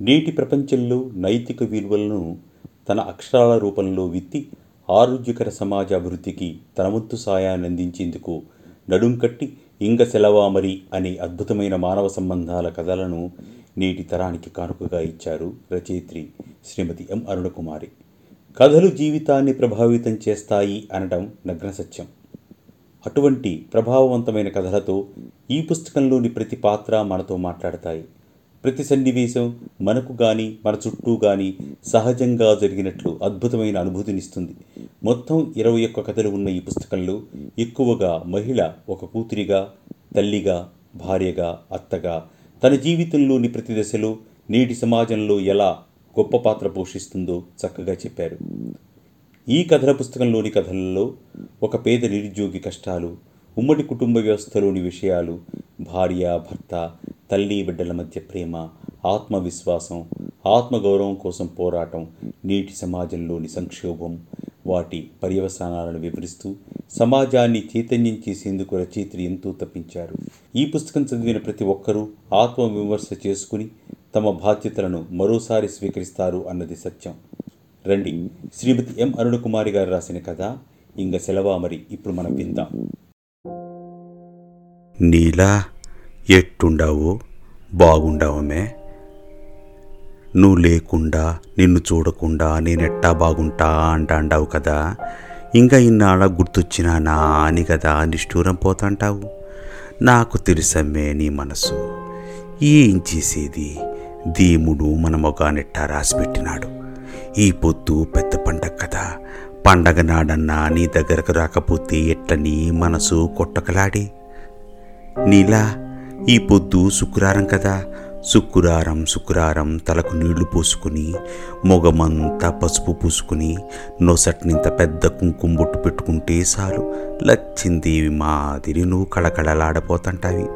నేటి ప్రపంచంలో నైతిక విలువలను తన అక్షరాల రూపంలో విత్తి ఆరోగ్యకర సమాజ అభివృద్ధికి తన వంతు సాయాన్ని అందించేందుకు నడుం కట్టి ఇంగ సెలవామరి అనే అద్భుతమైన మానవ సంబంధాల కథలను నేటి తరానికి కానుకగా ఇచ్చారు రచయిత్రి శ్రీమతి ఎం అరుణకుమారి. కథలు జీవితాన్ని ప్రభావితం చేస్తాయి అనడం నగ్న సత్యం. అటువంటి ప్రభావవంతమైన కథలతో ఈ పుస్తకంలోని ప్రతి పాత్ర మనతో మాట్లాడతాయి. ప్రతి సన్నివేశం మనకు కానీ మన చుట్టూ కానీ సహజంగా జరిగినట్లు అద్భుతమైన అనుభూతినిస్తుంది మొత్తం ఇరవై ఒక్క కథలు ఉన్న ఈ పుస్తకంలో ఎక్కువగా మహిళ ఒక కూతురిగా తల్లిగా భార్యగా అత్తగా తన జీవితంలోని ప్రతి దశలో నేటి సమాజంలో ఎలా గొప్ప పాత్ర పోషిస్తుందో చక్కగా చెప్పారు. ఈ కథల పుస్తకంలోని కథలలో ఒక పేద నిరుద్యోగి కష్టాలు ఉమ్మడి కుటుంబ వ్యవస్థలోని విషయాలు భార్య భర్త తల్లి బిడ్డల మధ్య ప్రేమ ఆత్మవిశ్వాసం ఆత్మగౌరవం కోసం పోరాటం నేటి సమాజంలోని సంక్షోభం వాటి పర్యవసానాలను వివరిస్తూ సమాజాన్ని చైతన్యం చేసేందుకు రచయిత్రి ఎంతో తప్పించారు. ఈ పుస్తకం చదివిన ప్రతి ఒక్కరూ ఆత్మవిమర్శ చేసుకుని తమ బాధ్యతలను మరోసారి స్వీకరిస్తారు అన్నది సత్యం. రండి శ్రీమతి ఎం అరుణకుమారి గారు రాసిన కథ ఇంగ సెలవా మరి ఇప్పుడు మనం విందాం. నీలా ఎట్టుండావు బాగుండవమే. నువ్వు లేకుండా నిన్ను చూడకుండా నేనెట్టా బాగుంటా అంటాండావు కదా. ఇంకా ఇన్నాళ్ళ గుర్తొచ్చినా నా అని కదా నిష్ఠూరం పోతాంటావు. నాకు తెలుసమ్మే నీ మనసు. ఏం చేసేది? దేవుడు మన మొగానెట్టా రాసిపెట్టినాడు. ఈ పొద్దు పెద్ద పండగ కదా. పండగ నాడన్నా నీ దగ్గరకు రాకపోతే ఎట్లని మనసు కొట్టకలాడి. నీలా ఈ పొద్దు శుక్రవారం కదా. శుక్రవారం శుక్రవారం తలకు నీళ్ళు పోసుకుని మొగమంతా పసుపు పూసుకుని నొసట్నింత పెద్ద కుంకుమబొట్టు పెట్టుకుంటే చాలు. లచ్చిందేవి మాదిరి నువ్వు కళకళలాడపోతంటావి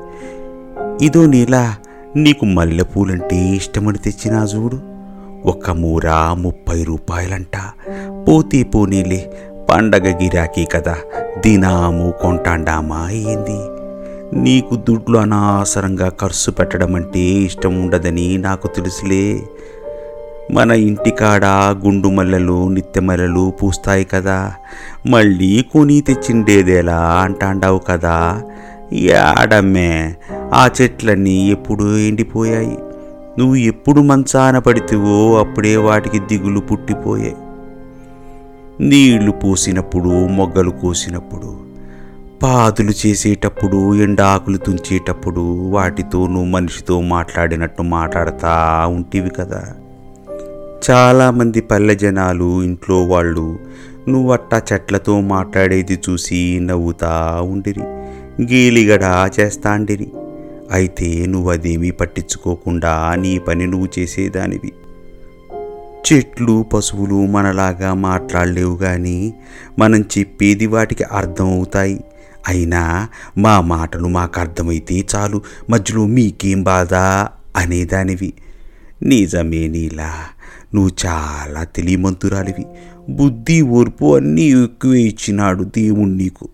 ఇదో నీలా నీకు మల్లెపూలంటే ఇష్టమని తెచ్చినా చూడు. ఒక మూర ముప్పై రూపాయలంట. పోతే పోనీలే పండగ గిరాకీ కదా. దినాము కొంటాండామా ఏంది? నీకు దుడ్లు అనవసరంగా ఖర్చు పెట్టడం అంటే ఇష్టం ఉండదని నాకు తెలుసులే. మన ఇంటికాడ గుండు మల్లెలు నిత్యమల్లెలు పూస్తాయి కదా. మళ్ళీ కొని తెచ్చిండేదేలా అంటాండావు కదా. ఆడమ్మే ఆ చెట్లన్నీ ఎప్పుడు ఎండిపోయాయి? నువ్వు ఎప్పుడు మంచాన పడితేవో అప్పుడే వాటికి దిగులు పుట్టిపోయాయి. నీళ్ళు పోసినప్పుడు మొగ్గలు కోసినప్పుడు పాదులు చేసేటప్పుడు ఎండాకులు తుంచేటప్పుడు వాటితో నువ్వు మనిషితో మాట్లాడినట్టు మాట్లాడతా ఉంటివి కదా. చాలామంది పల్లె జనాలు ఇంట్లో వాళ్ళు నువ్వట్టా చెట్లతో మాట్లాడేది చూసి నవ్వుతా ఉండిరి. గీలిగడా చేస్తాండిరి అయితే నువ్వదేమీ పట్టించుకోకుండా నీ పని నువ్వు చేసేదానివి. చెట్లు పశువులు మనలాగా మాట్లాడలేవు కానీ మనం చెప్పేది వాటికి అర్థం అవుతాయి అయినా మా మాటలు మాకు అర్థమైతే చాలు. మధ్యలో మీకేం బాధ? అనేదానివి. నిజమే నీలా. నువ్వు చాలా తెలియమంతురాలివి బుద్ధి ఓర్పు అన్నీ ఎక్కువే ఇచ్చినాడు దేవుడు నీకు.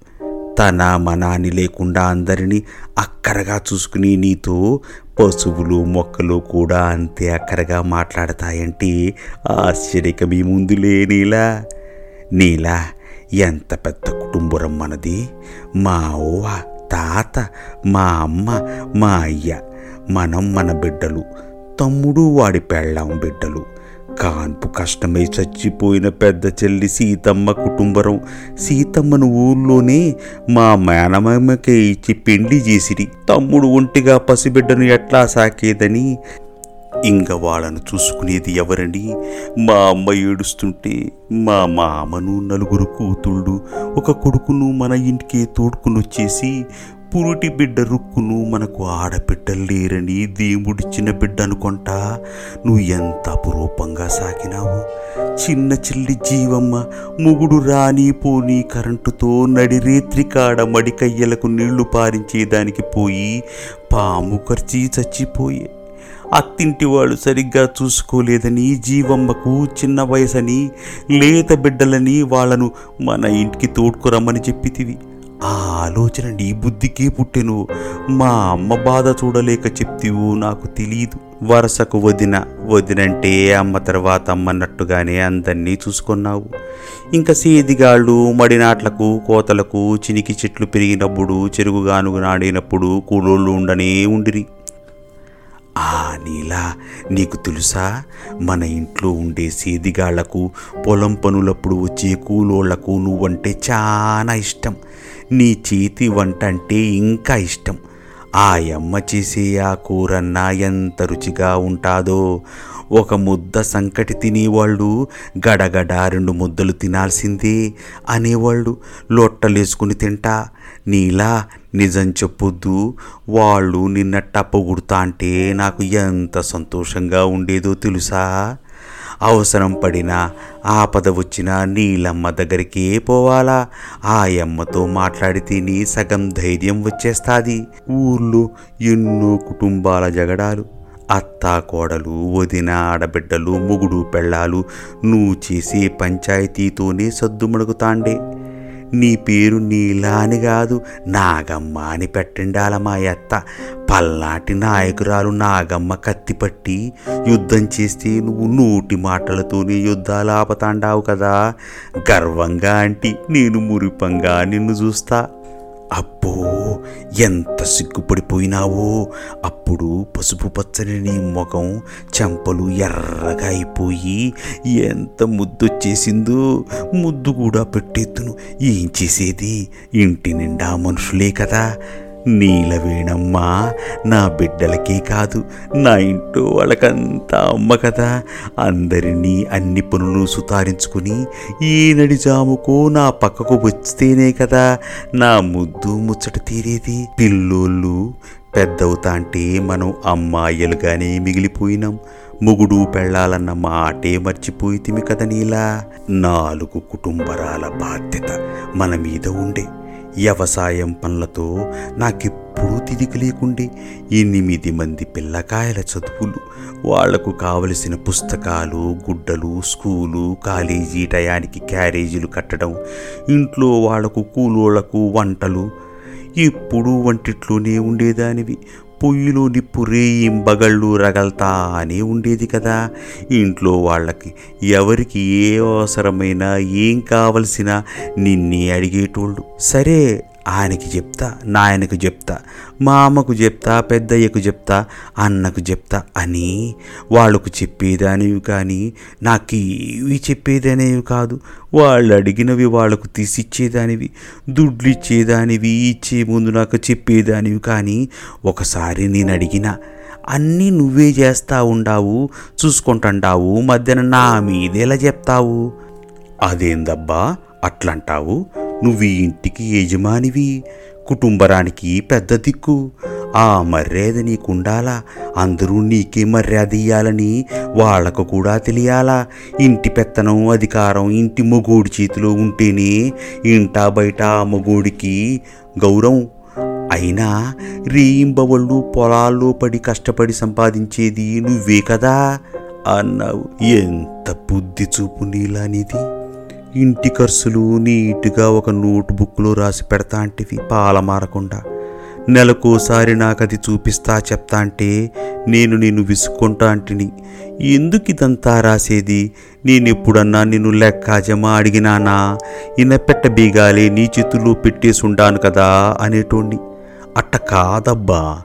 తన మనాన్ని లేకుండా అందరినీ అక్కరగా చూసుకుని నీతో పశువులు మొక్కలు కూడా అంతే అక్కరగా మాట్లాడతాయంటే ఆశ్చర్యకమీ ముందులే నీలా? నీలా? ఎంత పెద్ద కుటుంబరం మనది? మా ఓవ తాత మా అమ్మ మా అయ్య. మనం మన బిడ్డలు. తమ్ముడు వాడి పెళ్ళాం బిడ్డలు. కాన్పు కష్టమై చచ్చిపోయిన పెద్ద చెల్లి సీతమ్మ కుటుంబరం. సీతమ్మను ఊళ్ళోనే మా మేనమామకే ఇచ్చి పెండ్లి చేసిరి. తమ్ముడు ఒంటిగా పసిబిడ్డను ఎట్లా సాకేదని? ఇంక వాళ్ళను చూసుకునేది ఎవరని మా అమ్మ ఏడుస్తుంటే మా మామను నలుగురు కూతుళ్ళు ఒక కొడుకును మన ఇంటికి తోడుకుని వచ్చేసి పురుటి బిడ్డ రుక్కును మనకు ఆడబిడ్డలు లేరని దేవుడిచ్చిన బిడ్డ అనుకుంటా నువ్వు ఎంత అపురూపంగా సాగినావు? చిన్న చెల్లి జీవమ్మ ముగుడు రాని పోని కరెంటుతో నడిరేత్రి కాడ మడికయ్యలకు నీళ్ళు పారించేదానికి పోయి పాము ఖర్చి చచ్చిపోయే అత్తింటి వాళ్ళు సరిగ్గా చూసుకోలేదని జీవమ్మకు చిన్న వయసని లేత బిడ్డలని వాళ్ళను మన ఇంటికి తోడుకురమ్మని చెప్పితివి. ఆ ఆలోచన నీ బుద్ధికే పుట్టెను. మా అమ్మ బాధ చూడలేక చెప్తివు నాకు తెలియదు వరసకు వదిన వదినంటే అమ్మ తర్వాత అమ్మన్నట్టుగానే అందరినీ చూసుకున్నావు. ఇంకా సేదిగాళ్ళు మడినాట్లకు కోతలకు చినికి చెట్లు పెరిగినప్పుడు చెరుగుగానుగు నాడినప్పుడు కూలోళ్ళు ఉండనే ఉండిరి. ఆ నీలా నీకు తెలుసా? మన ఇంట్లో ఉండే సేదిగాళ్ళకు పొలం పనులప్పుడు వచ్చే కూలోళ్ళకు నువ్వంటే చాలా ఇష్టం. నీ చేతి వంట అంటే ఇంకా ఇష్టం. ఆ అమ్మ చేసే ఆ కూరన్నా ఎంత రుచిగా ఉంటాదో. ఒక ముద్ద సంకటి తినేవాళ్ళు గడగడ రెండు ముద్దలు తినాల్సిందే అనేవాళ్ళు. లొట్టలేసుకుని తింటా నీలా నిజం చెప్పొద్దు. వాళ్ళు నిన్నట్ట పొగుడుతా అంటే నాకు ఎంత సంతోషంగా ఉండేదో తెలుసా? అవసరం పడినా ఆపద వచ్చినా నీలమ్మ దగ్గరికే పోవాలా? ఆయమ్మతో మాట్లాడితే నీ సగం ధైర్యం వచ్చేస్తాది. ఊర్లో ఎన్నో కుటుంబాల జగడాలు అత్త కోడలు వదిన ఆడబిడ్డలు ముగుడు పెళ్ళాలు నువ్వు చేసే పంచాయతీతోనే సద్దుమణుగుతాండే నీ పేరు నీలా అని కాదు. నాగమ్మ అని పెట్టిండాల మా అత్త. పల్నాటి నాయకురాలు నాగమ్మ కత్తిపట్టి యుద్ధం చేస్తే నువ్వు నోటి మాటలతోనే యుద్ధాలు ఆపతాండావు కదా. గర్వంగా అంటి నేను మురిపంగా నిన్ను చూస్తా. అబ్బో ఎంత సిగ్గుపడిపోయినావో. అప్పుడు పసుపు పచ్చని నీ ముఖం చెంపలు ఎర్రగా అయిపోయి ఎంత ముద్దొచ్చేసిందో ముద్దు కూడా పెట్టేద్దును ఏం చేసేది? ఇంటి నిండా మనుషులే కదా. నీలవేణమ్మ నా బిడ్డలకే కాదు నా ఇంట్లో వాళ్ళకంతా అమ్మ కదా. అందరినీ అన్ని పనులు సుతారించుకుని ఏ నడిజాముకో నా పక్కకు వచ్చితేనే కదా నా ముద్దు ముచ్చట తీరేది. పిల్లోళ్ళు పెద్దవుతా అంటే మనం అమ్మాయిలుగానే మిగిలిపోయినాం. ముగుడు పెళ్ళాలన్న మాటే మర్చిపోయితిమి కదా నీలా. నాలుగు కుటుంబరాల బాధ్యత మన మీద ఉండే. వ్యవసాయం పనులతో నాకెప్పుడూ తిరిగి లేకుండే ఎనిమిది మంది పిల్లకాయల చదువులు. వాళ్ళకు కావలసిన పుస్తకాలు గుడ్డలు స్కూలు కాలేజీ టయానికి క్యారేజీలు కట్టడం ఇంట్లో వాళ్ళకు కూలోళ్ళకు వంటలు. ఎప్పుడూ వంటిట్లోనే ఉండేదానివి. పొయ్యిలో నిప్పు రేయింబగళ్ళు రగల్తా అని ఉండేది కదా. ఇంట్లో వాళ్ళకి ఎవరికి ఏ అవసరమైనా ఏం కావలసినా నిన్నే అడిగేటోళ్ళు. సరే ఆయనకి చెప్తా నాయనకు చెప్తా మా అమ్మకు చెప్తా పెద్దయ్యకు చెప్తా అన్నకు చెప్తా అని వాళ్ళకు చెప్పేదానివి కానీ నాకు ఇవి చెప్పేదనేవి కాదు. వాళ్ళు అడిగినవి వాళ్ళకు తీసిచ్చేదానివి దుడ్లు ఇచ్చేదానివి ఇచ్చే ముందు నాకు చెప్పేదానివి కానీ ఒకసారి నేను అడిగిన అన్నీ నువ్వే చేస్తా ఉండావు చూసుకుంటుండావు మధ్యన నా మీదేలా చెప్తావు? అదేందబ్బా అట్లంటావు? నువ్వు ఈ ఇంటికి యజమానివి కుటుంబరానికి పెద్ద దిక్కు. ఆ మర్యాద నీకుండాలా? అందరూ నీకే మర్యాద ఇయ్యాలని వాళ్ళకు కూడా తెలియాలా? ఇంటి పెత్తనం అధికారం ఇంటి మొగోడి చేతిలో ఉంటేనే ఇంటా బయట ఆ మొగోడికి గౌరవం. అయినా రేయింబవళ్ళు పొలాల్లో పడి కష్టపడి సంపాదించేది నువ్వే కదా? అన్నావు. ఎంత బుద్ధి చూపు నీలానిది? ఇంటి ఖర్చులు నీట్గా ఒక నోట్ బుక్లో రాసి పెడతా అంటివి పాల మారకుండా. నెలకోసారి నాకు అది చూపిస్తా చెప్తా అంటే నేను నిన్ను విసుక్కుంటా అంటిని. ఎందుకు ఇదంతా రాసేది? నేను ఎప్పుడన్నా నిన్ను లెక్క జమ అడిగినానా? ఇనపెట్ట బీగాలే నీ చేతుల్లో పెట్టేసి ఉండాను కదా అనేటోణ్ణి. అట్ట కాదబ్బా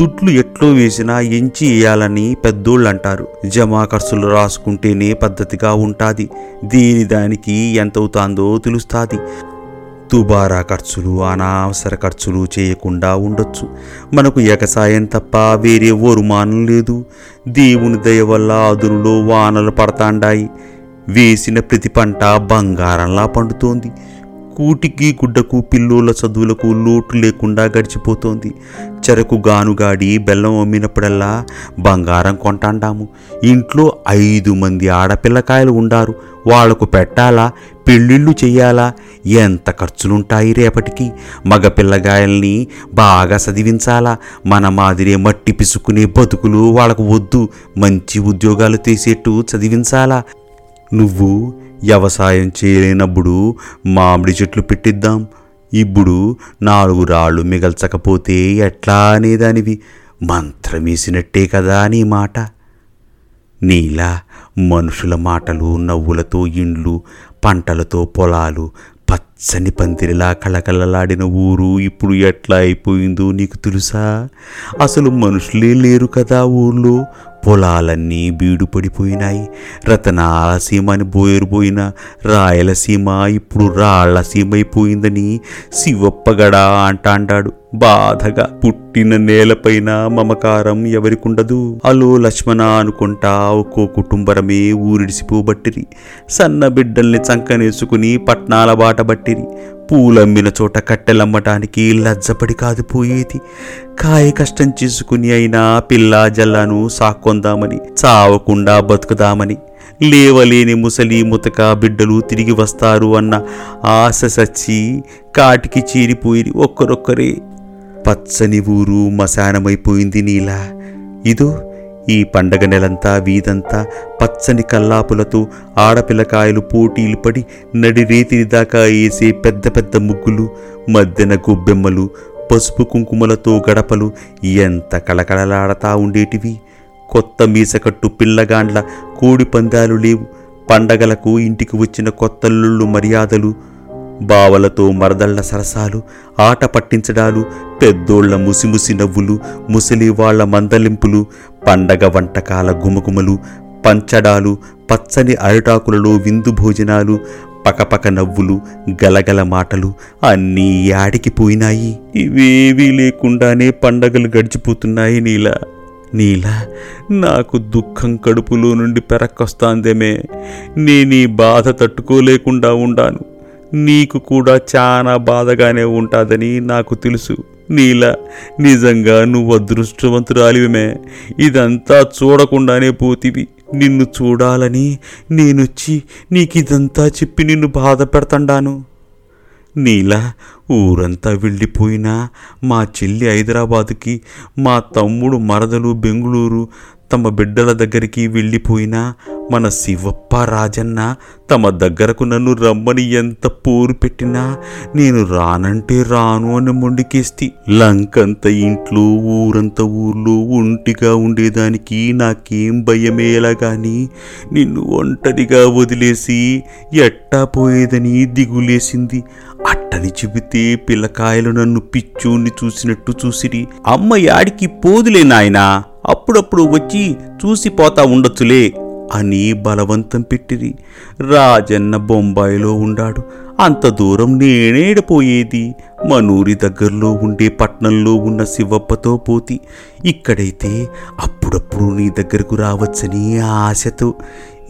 దుడ్లు ఎట్లో వేసినా ఎంచి వేయాలని పెద్దోళ్ళు అంటారు జమా ఖర్చులు రాసుకుంటేనే పద్ధతిగా ఉంటుంది. దీని దానికి ఎంత తెలుస్తుంది. దుబారా ఖర్చులు అనవసర ఖర్చులు చేయకుండా ఉండొచ్చు. మనకు ఎగసాయం తప్ప వేరే వరుమానం లేదు. దేవుని దయ వల్ల అదునులో వానలు పడతాండాయి. వేసిన ప్రతి పంట బంగారంలా పండుతోంది. కూటికి గుడ్డకు పిల్లోల చదువులకు లోటు లేకుండా గడిచిపోతోంది. చెరకు గానుగాడి బెల్లం అమ్మినప్పుడల్లా బంగారం కొంటాండాము. ఇంట్లో ఐదు మంది ఆడపిల్లకాయలు ఉండారు. వాళ్ళకు పెట్టాలా? పెళ్ళిళ్ళు చెయ్యాలా? ఎంత ఖర్చులుంటాయి రేపటికి? మగ పిల్లగాయల్ని బాగా చదివించాలా? మన మాదిరే మట్టి పిసుకునే బతుకులు వాళ్ళకు వద్దు. మంచి ఉద్యోగాలు తీసేట్టు చదివించాలా? నువ్వు వ్యవసాయం చేయలేనప్పుడు మామిడి చెట్లు పెట్టిద్దాం. ఇప్పుడు నాలుగు రాళ్ళు మిగల్చకపోతే ఎట్లా అనేదానివి? మంత్రమేసినట్టే కదా నీ మాట. నీలా మనుషుల మాటలు నవ్వులతో ఇండ్లు పంటలతో పొలాలు పచ్చని పందిరిలా కళకళలాడిన ఊరు ఇప్పుడు ఎట్లా అయిపోయిందో నీకు తెలుసా? అసలు మనుషులే లేరు కదా ఊర్లో. పొలాలన్నీ బీడుపడిపోయినాయి రతనాలసీమ రతనాల సీమ అని బోయరుపోయిన రాయలసీమ ఇప్పుడు రాళ్ళ సీమ అయిపోయిందని శివప్పగడా అంటాండాడు. బాధగా పుట్టిన నేలపైన మమకారం ఎవరికుండదు. అలో లక్ష్మణ అనుకుంటా ఒక్కో కుటుంబరమే ఊరిడిసిపోబట్టిరి. సన్న బిడ్డల్ని చంకనేసుకుని పట్నాల బాట బట్టిరి. పూలమ్మిన చోట కట్టెలమ్మటానికి లజ్జపడి కాదు పోయేది కాయ కష్టం చేసుకుని అయినా పిల్ల జల్లాను సాక్కొందామని చావకుండా బతుకుదామని. లేవలేని ముసలి ముతక బిడ్డలు తిరిగి వస్తారు అన్న ఆశ సచ్చి కాటికి చీరిపోయి ఒక్కరొక్కరే. పచ్చని ఊరు మశానమైపోయింది నీలా. ఇదో ఈ పండగ నెలంతా వీధంతా పచ్చని కల్లాపులతో ఆడపిల్లకాయలు పోటీలు పడి నడి రేతిరి దాకా వేసే పెద్ద పెద్ద ముగ్గులు మధ్యన గొబ్బెమ్మలు పసుపు కుంకుమలతో గడపలు ఎంత కళకళలాడతా ఉండేటివి. కొత్త మీసకట్టు పిల్లగాండ్ల కోడి పందాలు లేవు. పండగలకు ఇంటికి వచ్చిన కొత్తల్లుళ్ళు మర్యాదలు బావలతో మరదళ్ళ సరసాలు ఆట పట్టించడాలు పెద్దోళ్ళ ముసిముసి నవ్వులు ముసలి వాళ్ళ మందలింపులు పండగ వంటకాల గుమగుమలు పంచడాలు పచ్చని అరిటాకులలో విందు భోజనాలు పకపక నవ్వులు గలగల మాటలు అన్నీ యాడికి పోయినాయి. ఇవేవీ లేకుండానే పండగలు గడిచిపోతున్నాయి నీలా. నీలా నాకు దుఃఖం కడుపులో నుండి పెరక్కొస్తాందేమే. నేను ఈ బాధ తట్టుకోలేకుండా ఉండాను. నీకు కూడా చాలా బాధగానే ఉంటాదని నాకు తెలుసు. నీలా నిజంగా నువ్వు అదృష్టవంతురాలివమే. ఇదంతా చూడకుండానే పోతివి. నిన్ను చూడాలని నేనొచ్చి నీకిదంతా చెప్పి నిన్ను బాధ పెడతండాను. నీలా ఊరంతా వెళ్ళిపోయినా మా చెల్లి హైదరాబాదుకి మా తమ్ముడు మరదలు బెంగుళూరు తమ బిడ్డల దగ్గరికి వెళ్ళిపోయినా మన శివప్ప రాజన్న తమ దగ్గరకు నన్ను రమ్మని ఎంత పోరు పెట్టినా నేను రానంటే రాను అని మొండికేస్తి లంకంత ఇంట్లో ఊరంత ఊర్లో ఒంటిగా ఉండేదానికి నాకేం భయమేలా గాని నిన్ను ఒంటరిగా వదిలేసి ఎట్టా పోయేదని దిగులేసింది. అట్టని చెబితే పిల్లకాయలు నన్ను పిచ్చోన్ని చూసినట్టు చూసిరి. అమ్మ యాడికి పోదులే నాయనా అప్పుడప్పుడు వచ్చి చూసిపోతా ఉండొచ్చులే. అని బలవంతం పెట్టిరి. రాజన్న బొంబాయిలో ఉండాడు. అంత దూరం నేనేడపోయేది? మనూరి దగ్గరలో ఉండే పట్నంలో ఉన్న శివప్పతో పోతి. ఇక్కడైతే అప్పుడప్పుడు నీ దగ్గరకు రావచ్చని ఆశతో.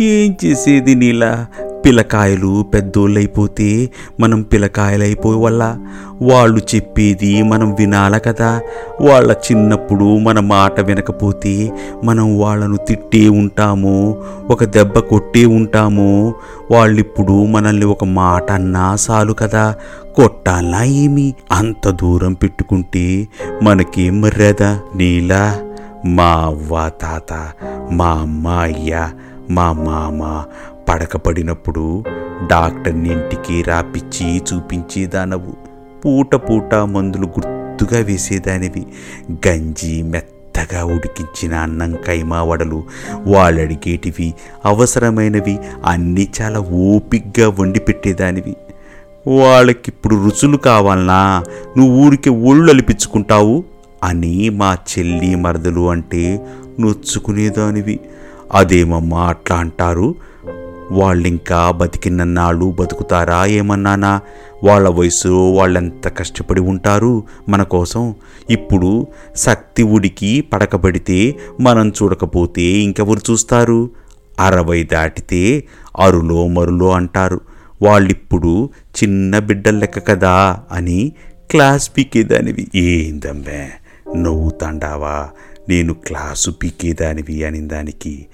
ఏం చేసేది నీలా? పిల్లకాయలు పెద్దోళ్ళైపోతే మనం పిల్లకాయలైపోయి వల్ల వాళ్ళు చెప్పేది మనం వినాల కదా? వాళ్ళ చిన్నప్పుడు మన మాట వినకపోతే మనం వాళ్ళను తిట్టే ఉంటాము ఒక దెబ్బ కొట్టే ఉంటాము. వాళ్ళిప్పుడు మనల్ని ఒక మాట అన్నా చాలు కదా? కొట్టాలా ఏమి? అంత దూరం పెట్టుకుంటే మనకేం మర్యాద? నీలా? మా అవ్వ తాత మా అమ్మ అయ్య మా మామ పడకపడినప్పుడు డాక్టర్ని ఇంటికి రాపిచ్చి చూపించేదానవు. పూట పూట మందులు గుర్తుగా వేసేదానివి. గంజి మెత్తగా ఉడికించిన అన్నం కైమా వడలు వాళ్ళడిగేటివి అవసరమైనవి అన్నీ చాలా ఓపిగ్గా వండి పెట్టేదానివి. వాళ్ళకిప్పుడు రుచులు కావాలనా? నువ్వు ఊరికే ఒళ్ళు అలిపించుకుంటావు? అని మా చెల్లి మరదలు అంటే నొచ్చుకునేదానివి. అదేమమ్మా అట్లా అంటారు. వాళ్ళింకా బతికినన్నాళ్ళు బతుకుతారా ఏమన్నానా? వాళ్ళ వయసు వాళ్ళెంత కష్టపడి ఉంటారు? మన కోసం ఇప్పుడు శక్తి ఉడికి పడకబడితే మనం చూడకపోతే ఇంకెవరు చూస్తారు? అరవై దాటితే అరులో మరులో అంటారు. వాళ్ళిప్పుడు చిన్న బిడ్డల లెక్క కదా అని క్లాస్ పీకేదానివి. ఏందమ్మే? నవ్వుతాండావా? నేను క్లాసు పీకేదానివి అని దానికి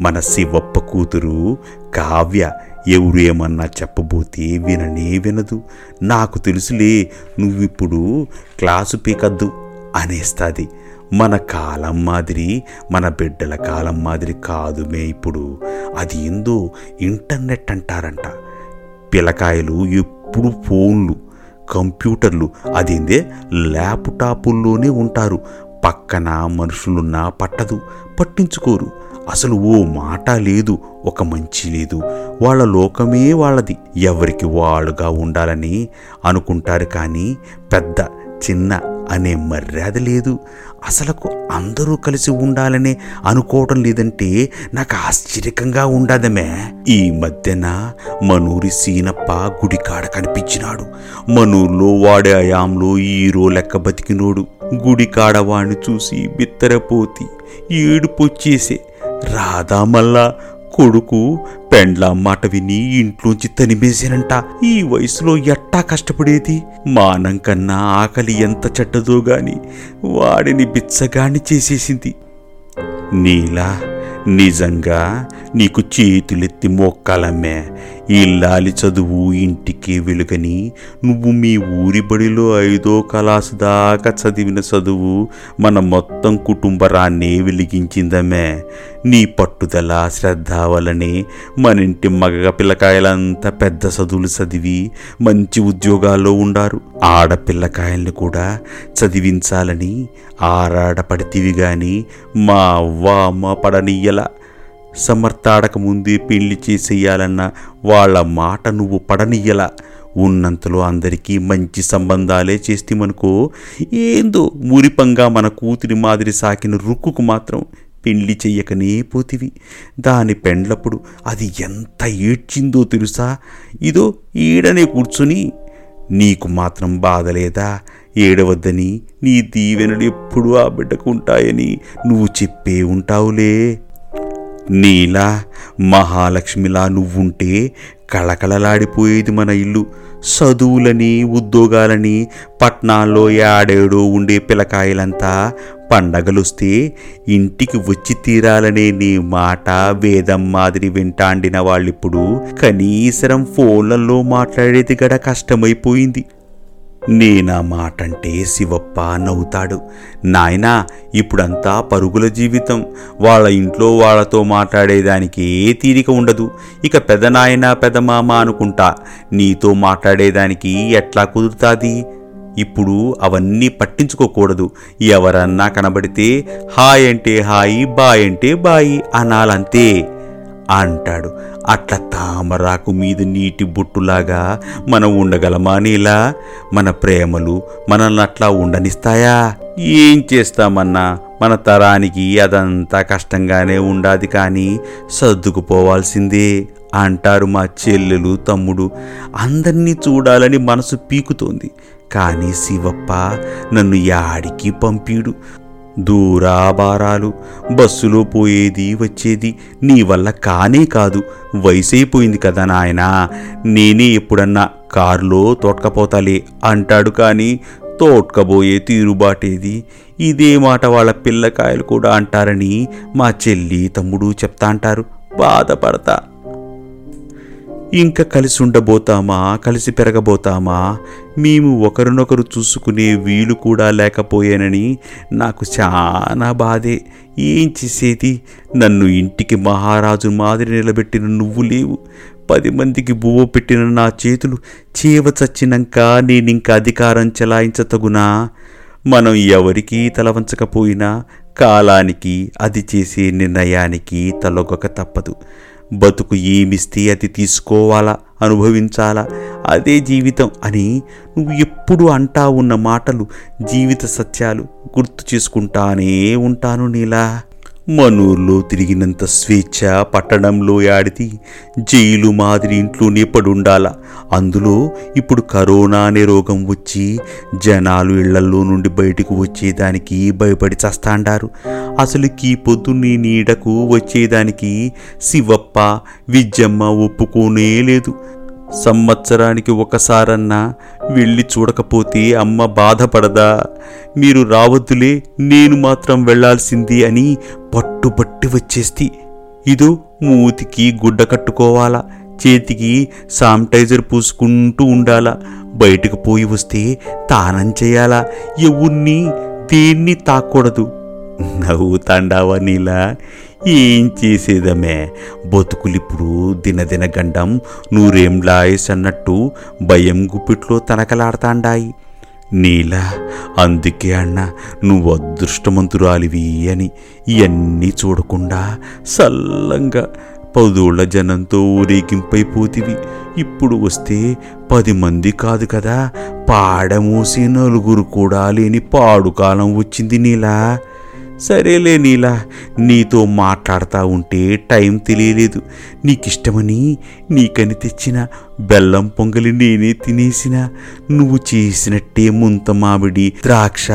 మన శివప్ప కూతురు కావ్య ఎవరు ఏమన్నా చెప్పబోతే విననే వినదు. నాకు తెలుసులే నువ్విప్పుడు క్లాసు పీకద్దు అనేస్తుంది. మన కాలం మాదిరి మన బిడ్డల కాలం మాదిరి కాదుమే ఇప్పుడు. అది ఏందో ఇంటర్నెట్ అంటారంట. పిల్లకాయలు ఎప్పుడు ఫోన్లు కంప్యూటర్లు అదేందే ల్యాప్టాపుల్లోనే ఉంటారు. పక్కన మనుషులున్నా పట్టదు పట్టించుకోరు. అసలు ఓ మాట లేదు ఒక మంచి లేదు. వాళ్ళ లోకమే వాళ్ళది. ఎవరికి వాళ్ళుగా ఉండాలని అనుకుంటారు కానీ పెద్ద చిన్న అనే మర్యాద లేదు. అసలకు అందరూ కలిసి ఉండాలనే అనుకోవటం లేదంటే నాకు ఆశ్చర్యకంగా ఉండదమే. ఈ మధ్యన మనూరి సీనప్ప గుడికాడ కనిపించినాడు. మనూర్లో వాడే అయాంలో ఈరో లెక్క బతికినోడు. గుడి కాడవాణ్ణి చూసి బిత్తరపోతి ఏడుపొచ్చేసే. రాధా మళ్ళా కొడుకు పెండ్ల మాట విని ఇంట్లోంచి తనిమేశానంట ఈ వయసులో ఎట్టా కష్టపడేది? మానం కన్నా ఆకలి ఎంత చెడ్డదో గాని వాడిని బిచ్చగాని చేసేసింది. నీలా నిజంగా నీకు చేతులెత్తి మొక్కాలమ్మే. ఈ లాలి చదువు ఇంటికి వెలుగని నువ్వు మీ ఊరి బడిలో ఐదో కలాసు దాకా చదివిన చదువు మన మొత్తం కుటుంబరాన్నే వెలిగించిందమ్మే నీ పట్టుదల శ్రద్ధ వలనే మన ఇంటి మగ పిల్లకాయలంతా పెద్ద చదువులు చదివి మంచి ఉద్యోగాల్లో ఉండారు. ఆడపిల్లకాయల్ని కూడా చదివించాలని ఆరాడపడితివి గాని మా అవ్వ అమ్మ పడనీయలా. సమర్థాడక ముందే పెళ్ళి చేసేయాలన్న వాళ్ళ మాట నువ్వు పడనియ్యలా ఉన్నంతలో అందరికీ మంచి సంబంధాలే చేస్తేమనుకో. ఏందో మురిపంగా మన కూతురి మాదిరి సాకిన రుక్కుకు మాత్రం పెళ్ళి చెయ్యకనే పోతివి. దాని పెండ్లప్పుడు అది ఎంత ఏడ్చిందో తెలుసా? ఇదో ఈడనే కూర్చుని నీకు మాత్రం బాధ లేదా ఏడవద్దని నీ దీవెనలు ఎప్పుడూ ఆ బిడ్డకు ఉంటాయని నువ్వు చెప్పే ఉంటావులే. నీలా మహాలక్ష్మిలా నువ్వుంటే కళకళలాడిపోయేది మన ఇల్లు. చదువులని ఉద్యోగాలని పట్నాల్లో ఏడేడో ఉండే పిల్లకాయలంతా పండగలొస్తే ఇంటికి వచ్చి తీరాలనే నీ మాట వేదం మాదిరి వింటాండిన వాళ్ళిప్పుడు కనీసరం ఫోన్లలో మాట్లాడేది గడ కష్టమైపోయింది. నేనా మాటంటే శివప్ప నవ్వుతాడు. నాయనా ఇప్పుడంతా పరుగుల జీవితం. వాళ్ళ ఇంట్లో వాళ్ళతో మాట్లాడేదానికి ఏ తీరిక ఉండదు. ఇక పెదనాయన పెదమామ అనుకుంటా నీతో మాట్లాడేదానికి ఎట్లా కుదురుతాది? ఇప్పుడు అవన్నీ పట్టించుకోకూడదు. ఎవరన్నా కనబడితే హాయ్ అంటే హాయి బాయ్ అంటే బాయి అనాలంతే అంటాడు. అట్లా తామరాకు మీద నీటి బొట్టులాగా మనం ఉండగలమా నీలా? మన ప్రేమలు మనల్ని అట్లా ఉండనిస్తాయా? ఏం చేస్తామన్నా? మన తరానికి అదంతా కష్టంగానే ఉండాది కానీ సర్దుకుపోవాల్సిందే అంటారు మా చెల్లెలు తమ్ముడు. అందరినీ చూడాలని మనసు పీకుతోంది. కానీ శివప్ప నన్ను యాడికి పంపీడు. దూరాభారాలు. బస్సులో పోయేది వచ్చేది నీ వల్ల కానే కాదు. వయసైపోయింది కదా నాయనా. నేనే ఎప్పుడన్నా కారులో తోటకపోతాలే అంటాడు కానీ తోట్కబోయే తీరుబాటేది. ఇదే మాట వాళ్ళ పిల్లకాయలు కూడా అంటారని మా చెల్లి తమ్ముడు చెప్తా అంటారు. బాధపడతా. ఇంకా కలిసి ఉండబోతామా? కలిసి పెరగబోతామా? మేము ఒకరినొకరు చూసుకునే వీలు కూడా లేకపోయానని నాకు చాలా బాధే. ఏం చేసేది? నన్ను ఇంటికి మహారాజు మాదిరి నిలబెట్టిన నువ్వు లేవు. పది మందికి బువ్వ పెట్టిన నా చేతులు చీవ చచ్చినాక నేనింక అధికారం చెలాయించతగునా? మనం ఎవరికీ తలవంచకపోయినా కాలానికి అది చేసే నిర్ణయానికి తలొగక తప్పదు. బతుకు ఏమిస్తే అది తీసుకోవాలా అనుభవించాలా? అదే జీవితం అని నువ్వు ఎప్పుడు అంటా ఉన్న మాటలు జీవిత సత్యాలు గుర్తు చేసుకుంటానే ఉంటాను నీలా. మనూర్లో తిరిగినంత స్వేచ్ఛ పట్టణంలో యాడిది జైలు మాదిరి ఇంట్లోనే పడుండాల. అందులో ఇప్పుడు కరోనా అనే రోగం వచ్చి జనాలు ఇళ్ళల్లో నుండి బయటకు వచ్చేదానికి భయపడి చస్తాండారు. అసలు ఈ పొద్దు నీడకు వచ్చేదానికి శివప్ప విజ్జమ్మ ఒప్పుకోనే లేదు. సంవత్సరానికి ఒకసారన్నా వెళ్ళి చూడకపోతే అమ్మ బాధపడదా? మీరు రావద్దులే నేను మాత్రం వెళ్ళాల్సింది అని పట్టుబట్టి వచ్చేస్తి. ఇదో మూతికి గుడ్డ కట్టుకోవాలా చేతికి శానిటైజర్ పూసుకుంటూ ఉండాలా బయటకు పోయి వస్తే తానం చేయాలా ఎవరిని దేన్ని తాకూడదు. నవ్వుతాండావా నీలా? ఏం చేసేదమే? బతుకులిప్పుడు దినదిన గండం నూరేం లాయస్ అన్నట్టు భయం గుప్పిట్లో తనకలాడతాండాయి. నీలా అందుకే అన్న నువ్వు అదృష్టమంతురాలివి అని ఇవన్నీ చూడకుండా సల్లంగా పదుళ్ళ జనంతో ఊరేగింపైపోతివి ఇప్పుడు వస్తే పది మంది కాదు కదా పాడమూసి నలుగురు కూడా లేని పాడుకాలం వచ్చింది నీలా. సరేలే నీలా నీతో మాట్లాడుతూ ఉంటే టైం తెలియలేదు. నీకిష్టమని నీకని తెచ్చిన బెల్లం పొంగలి నేనే తినేసిన. నువ్వు చేసినట్టే ముంత మామిడి ద్రాక్ష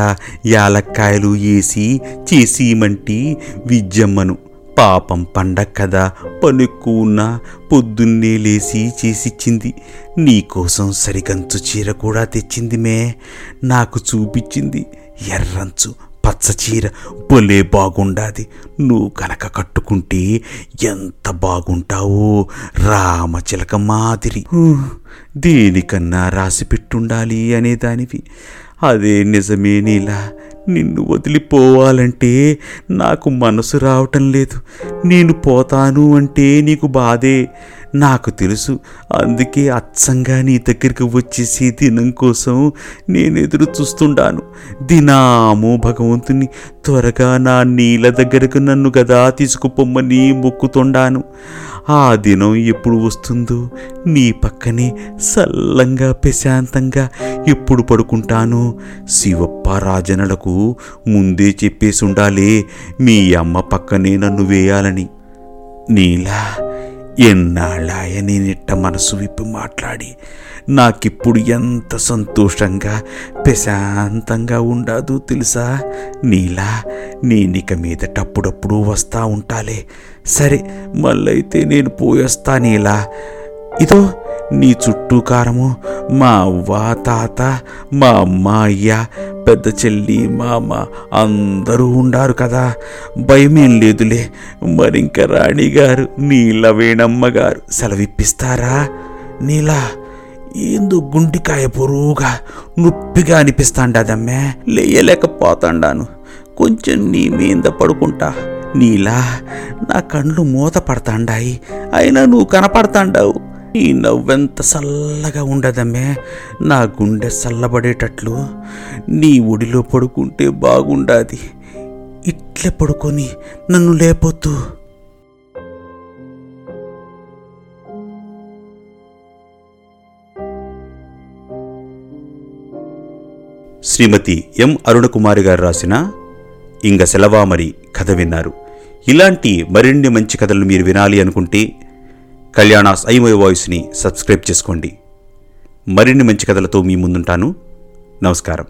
యాలక్కాయలు వేసి చేసేయమంటి విజ్జమ్మను. పాపం పండగ కదా పనెక్కువ పొద్దున్నే లేచి చేసిచ్చింది. నీకోసం సరిగంచు చీర కూడా తెచ్చింది మే. నాకు చూపించింది ఎర్రంచు పచ్చచీర భలే బాగుండాది. నువ్వు కనుక కట్టుకుంటే ఎంత బాగుంటావో రామచిలక మాదిరి. దేనికన్నా రాసి పెట్టుండాలి అనేదానివి అదే నిజమే నీలా. నిన్ను వదిలిపోవాలంటే నాకు మనసు రావటం లేదు. నేను పోతాను అంటే నీకు బాధే. నాకు తెలుసు. అందుకే అచ్చంగా నీ దగ్గరికి వచ్చేసి దినం కోసం నేను ఎదురు చూస్తుండాను దినాము భగవంతుని త్వరగా నా నీళ్ళ దగ్గరకు నన్ను గదా తీసుకుపోమ్మని మొక్కుతుండాను ఆ దినం ఎప్పుడు వస్తుందో నీ పక్కనే సల్లంగా ప్రశాంతంగా ఎప్పుడు పడుకుంటాను శివప్ప రాజనలకు ముందే చెప్పేసి ఉండాలే మీ అమ్మ పక్కనే నన్ను వేయాలని. నీలా ఎన్నాళ్ళాయ నేనిట్ట మనసు విప్పి మాట్లాడి నాకిప్పుడు ఎంత సంతోషంగా ప్రశాంతంగా ఉండదు తెలుసా? నీలా నేనిక మీదట అప్పుడప్పుడు వస్తూ ఉంటాలే. సరే మళ్ళైతే నేను పోయొస్తా నీలా. ఇదో నీ చుట్టూ కారము మా అవ్వ తాత మా అమ్మ అయ్య పెద్ద చెల్లి మామ అందరూ ఉండారు కదా. భయమేం లేదులే. మరింక రాణిగారు నీల వేణమ్మ గారు సెలవిప్పిస్తారా? నీలా ఏందో గుంటికాయ పొరువుగా నొప్పిగా అనిపిస్తాండదమ్మే. లేయలేకపోతాండాను. కొంచెం నీ మీద పడుకుంటా. నీలా నా కండ్లు మూత పడతాండాయి. అయినా నువ్వు కనపడతాండావు. ఈ నవ్వెంత చల్లగా ఉండదమ్మే? నా గుండె చల్లబడేటట్లు నీ ఒడిలో పడుకుంటే బాగుండాది. ఇట్లే పడుకొని నన్ను లేపొద్దు. శ్రీమతి ఎం అరుణకుమారి గారు రాసిన ఇంగ సెలవామరి కథ విన్నారు. ఇలాంటి మరిన్ని మంచి కథలు మీరు వినాలి అనుకుంటే కళ్యాణాస్ ఐమై వాయిస్ని సబ్స్క్రైబ్ చేసుకోండి. మరిన్ని మంచి కథలతో మీ ముందుంటాను. నమస్కారం.